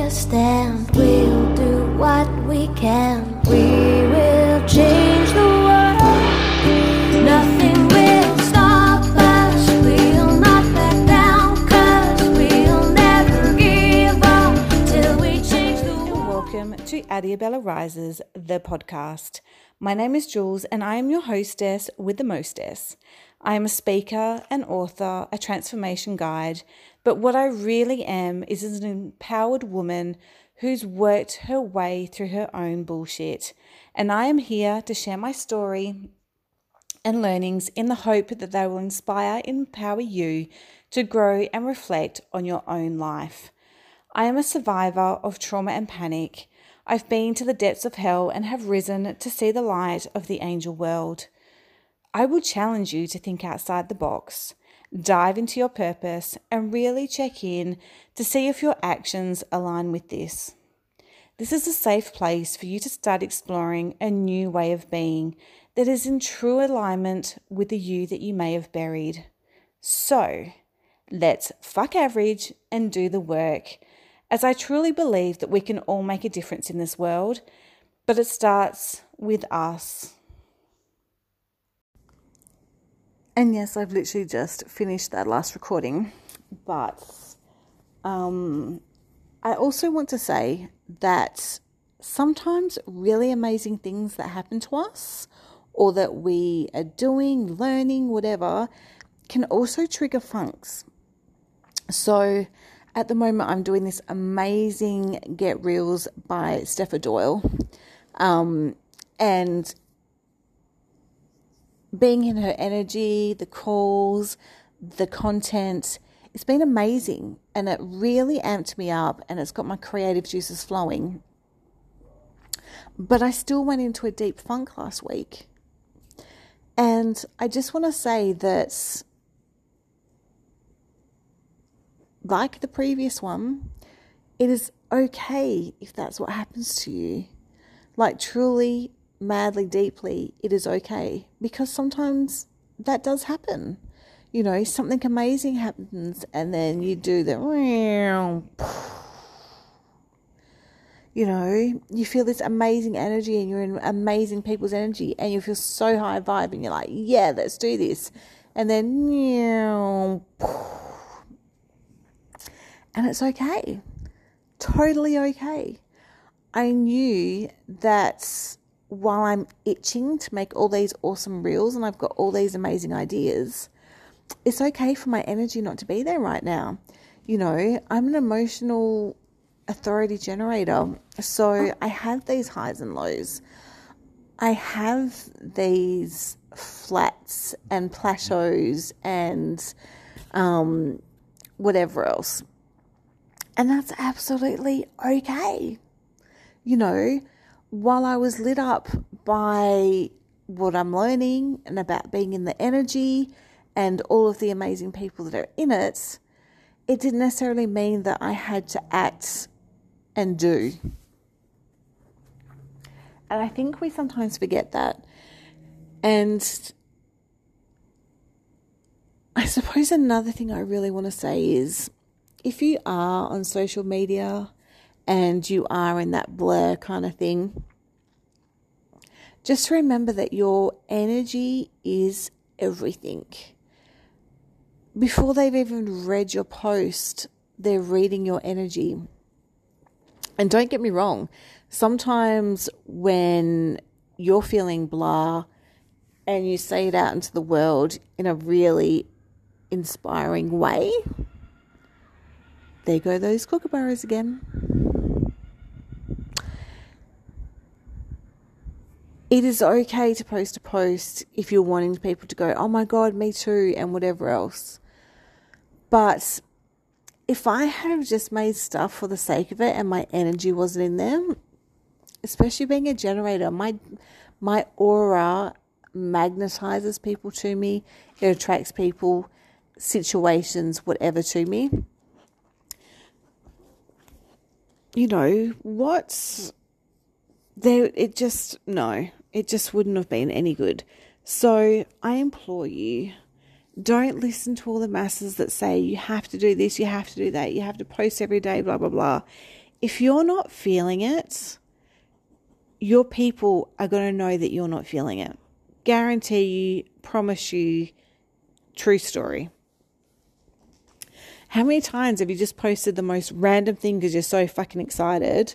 a stand. We'll do what we can. We will change the world. Nothing. Welcome to Adiabella Rises, the podcast. My name is Jules, and I am your hostess with the mostess. I am a speaker, an author, a transformation guide, but what I really am is an empowered woman who's worked her way through her own bullshit. And I am here to share my story and learnings in the hope that they will inspire and empower you to grow and reflect on your own life. I am a survivor of trauma and panic. I've been to the depths of hell and have risen to see the light of the angel world. I will challenge you to think outside the box, dive into your purpose, and really check in to see if your actions align with this. This is a safe place for you to start exploring a new way of being that is in true alignment with the you that you may have buried. So, let's fuck average and do the work, as I truly believe that we can all make a difference in this world, but it starts with us. And yes, I've literally just finished that last recording, but um, I also want to say that sometimes really amazing things that happen to us or that we are doing, learning, whatever, can also trigger funks. So at the moment, I'm doing this amazing Get Reels by Stepha Doyle. Um, and being in her energy, the calls, the content, it's been amazing. And it really amped me up and it's got my creative juices flowing. But I still went into a deep funk last week. And I just want to say that, like the previous one, it is okay if that's what happens to you. Like, truly, madly, deeply, it is okay. Because sometimes that does happen. You know, something amazing happens, and then you do the you know, you feel this amazing energy and you're in amazing people's energy and you feel so high vibe and you're like, yeah, let's do this. And then, and it's okay. Totally okay. I knew that while I'm itching to make all these awesome reels and I've got all these amazing ideas, it's okay for my energy not to be there right now. You know, I'm an emotional authority generator. So I have these highs and lows. I have these flats and plateaus and um, whatever else. And that's absolutely okay. You know, while I was lit up by what I'm learning and about being in the energy and all of the amazing people that are in it, it didn't necessarily mean that I had to act and do. And I think we sometimes forget that. And I suppose another thing I really want to say is if you are on social media and you are in that blur kind of thing, just remember that your energy is everything. Before they've even read your post, they're reading your energy. And don't get me wrong, sometimes when you're feeling blah and you say it out into the world in a really inspiring way, there go those kookaburras again. It is okay to post a post if you're wanting people to go, oh my God, me too, and whatever else. But if I had just made stuff for the sake of it and my energy wasn't in them, especially being a generator, my my aura magnetizes people to me. It attracts people, situations, whatever to me. You know, what's there it just no, it just wouldn't have been any good. So I implore you don't listen to all the masses that say you have to do this, you have to do that, you have to post every day, blah, blah, blah. if you're not feeling it, your people are going to know that you're not feeling it. Guarantee you, promise you, true story. How many times have you just posted the most random thing because you're so fucking excited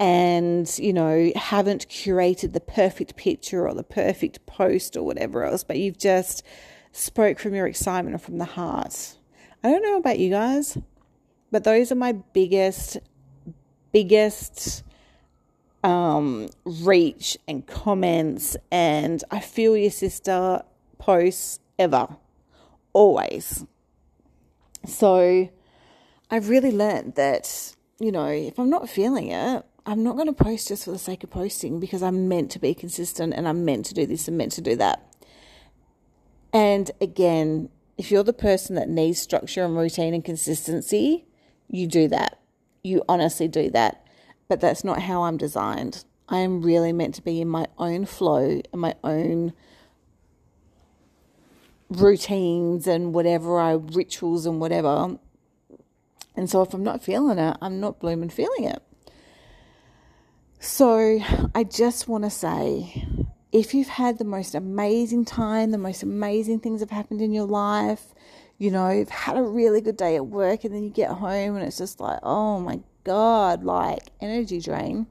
and, you know, haven't curated the perfect picture or the perfect post or whatever else, but you've just spoke from your excitement or from the heart? I don't know about you guys, but those are my biggest, biggest um, reach and comments. And I feel your sister posts ever, always. So I've really learned that, you know, if I'm not feeling it, I'm not going to post just for the sake of posting because I'm meant to be consistent and I'm meant to do this and meant to do that. And again, if you're the person that needs structure and routine and consistency, you do that. You honestly do that. But that's not how I'm designed. I am really meant to be in my own flow and my own routines and whatever I rituals and whatever. And so if I'm not feeling it, I'm not blooming feeling it. So I just want to say if you've had the most amazing time, the most amazing things have happened in your life, you know, you've had a really good day at work and then you get home and it's just like, oh my God, like energy drain.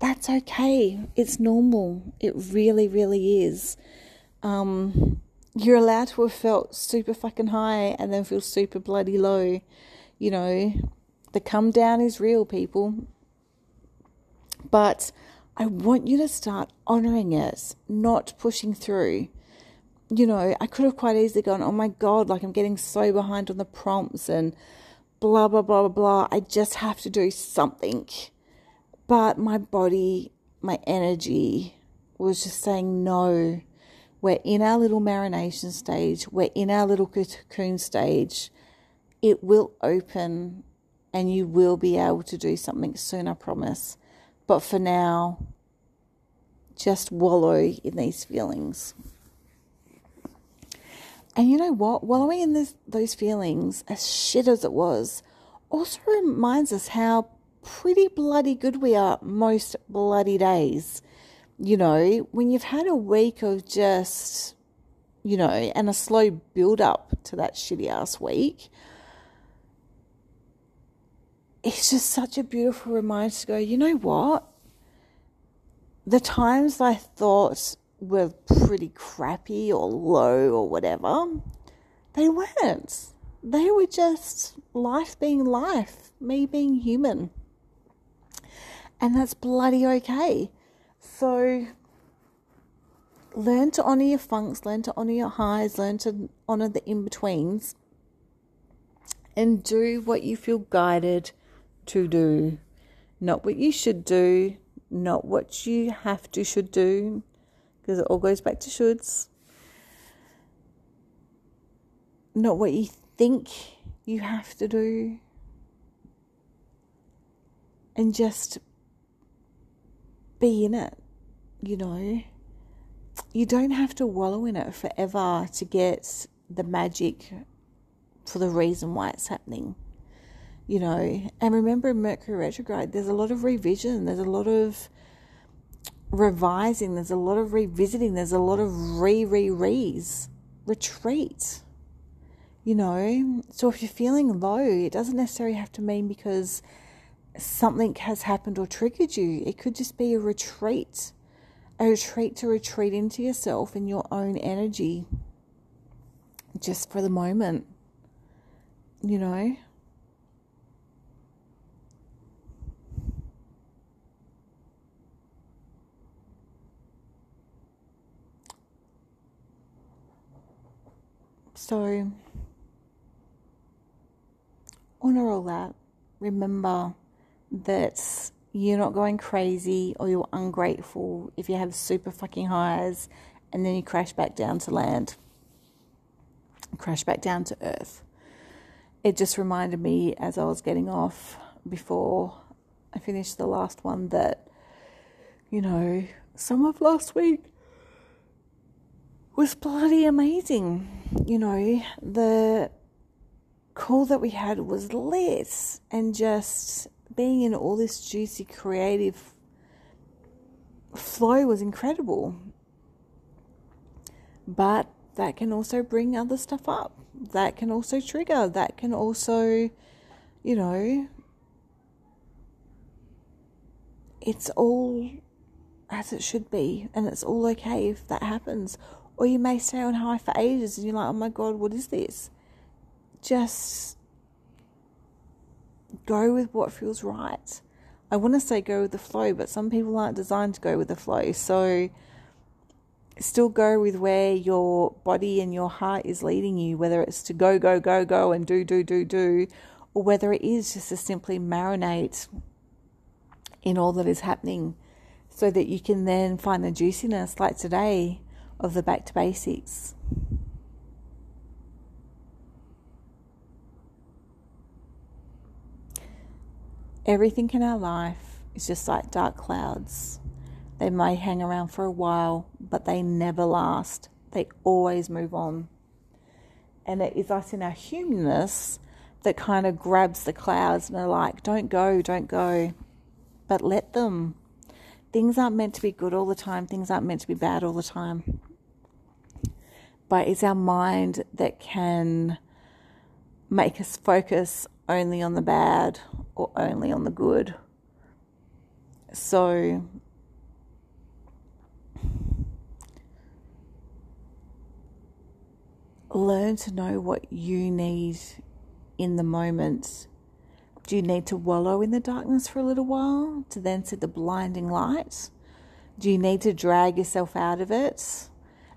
That's okay. It's normal. It really, really is. Um, you're allowed to have felt super fucking high and then feel super bloody low. You know, the come down is real, people. But I want you to start honoring it, not pushing through. You know, I could have quite easily gone, oh my God, like I'm getting so behind on the prompts and blah, blah, blah, blah, blah. I just have to do something. But my body, my energy was just saying no we're in our little marination stage, we're in our little cocoon stage. It will open and you will be able to do something soon, I promise. But for now, just wallow in these feelings. And you know what? Wallowing in this, those feelings, as shit as it was, also reminds us how pretty bloody good we are most bloody days you know, when you've had a week of just, you know, and a slow build up to that shitty ass week, it's just such a beautiful reminder to go, you know what? The times I thought were pretty crappy or low or whatever, they weren't. They were just life being life, me being human. And that's bloody okay. So learn to honor your funks, learn to honor your highs, learn to honor the in betweens, and do what you feel guided to do. Not what you should do, not what you have to, should do, because it all goes back to shoulds. Not what you think you have to do. And just be in it, you know. You don't have to wallow in it forever to get the magic for the reason why it's happening, you know. And remember, Mercury retrograde, there's a lot of revision, there's a lot of revising, there's a lot of revisiting, there's a lot of re re re's, retreat. You know, so if you're feeling low, it doesn't necessarily have to mean because something has happened or triggered you. It could just be a retreat, a retreat to retreat into yourself and your own energy just for the moment, you know. So, honor all that. Remember that you're not going crazy or you're ungrateful if you have super fucking highs and then you crash back down to land, crash back down to earth. It just reminded me as I was getting off before I finished the last one that, you know, some of last week was bloody amazing. You know, the call that we had was lit and just being in all this juicy creative flow was incredible. But that can also bring other stuff up. That can also trigger. That can also, you know, it's all as it should be, and it's all okay if that happens. Or you may stay on high for ages and you're like, oh my God, what is this? Just go with what feels right. I want to say go with the flow, but some people aren't designed to go with the flow. So still go with where your body and your heart is leading you, whether it's to go, go, go, go and do, do, do, do, or whether it is just to simply marinate in all that is happening so that you can then find the juiciness, like today, of the back to basics. Everything in our life is just like dark clouds. They may hang around for a while, but they never last. They always move on. And it is us in our humanness that kind of grabs the clouds and are like, don't go, don't go. But let them. Things aren't meant to be good all the time, things aren't meant to be bad all the time. But it's our mind that can make us focus only on the bad or only on the good. So, learn to know what you need in the moment. Do you need to wallow in the darkness for a little while to then see the blinding light? Do you need to drag yourself out of it,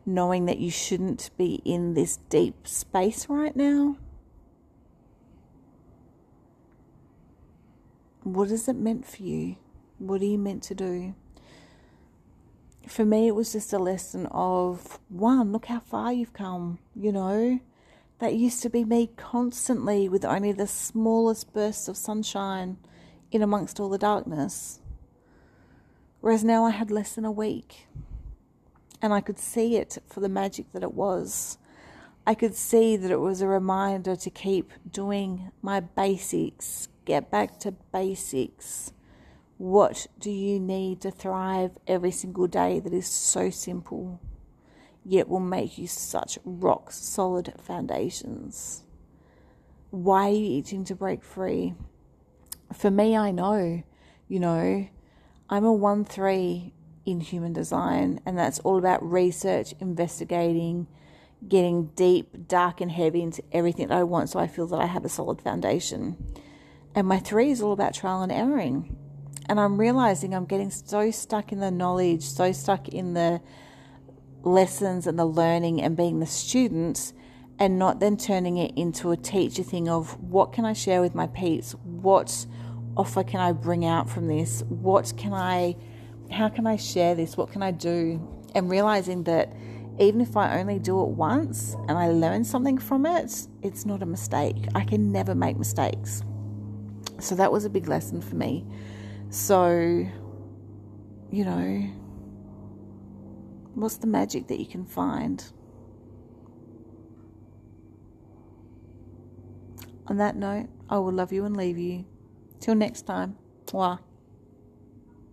knowing that you shouldn't be in this deep space right now? What is it meant for you? What are you meant to do? For me, it was just a lesson of one, look how far you've come, you know. That used to be me constantly with only the smallest bursts of sunshine in amongst all the darkness. Whereas now I had less than a week. And I could see it for the magic that it was. I could see that it was a reminder to keep doing my basics, get back to basics. What do you need to thrive every single day that is so simple, yet will make you such rock solid foundations? Why are you itching to break free? For me, I know, you know, I'm a 1 3 in human design, and that's all about research, investigating, getting deep, dark, and heavy into everything that I want so I feel that I have a solid foundation. And my three is all about trial and erroring. And I'm realizing I'm getting so stuck in the knowledge, so stuck in the lessons and the learning and being the students and not then turning it into a teacher thing of what can I share with my peeps? What offer can I bring out from this? What can I, how can I share this? What can I do? And realizing that even if I only do it once and I learn something from it, it's not a mistake. I can never make mistakes. So that was a big lesson for me. So, you know, what's the magic that you can find? On that note, I will love you and leave you. Till next time. Mwah.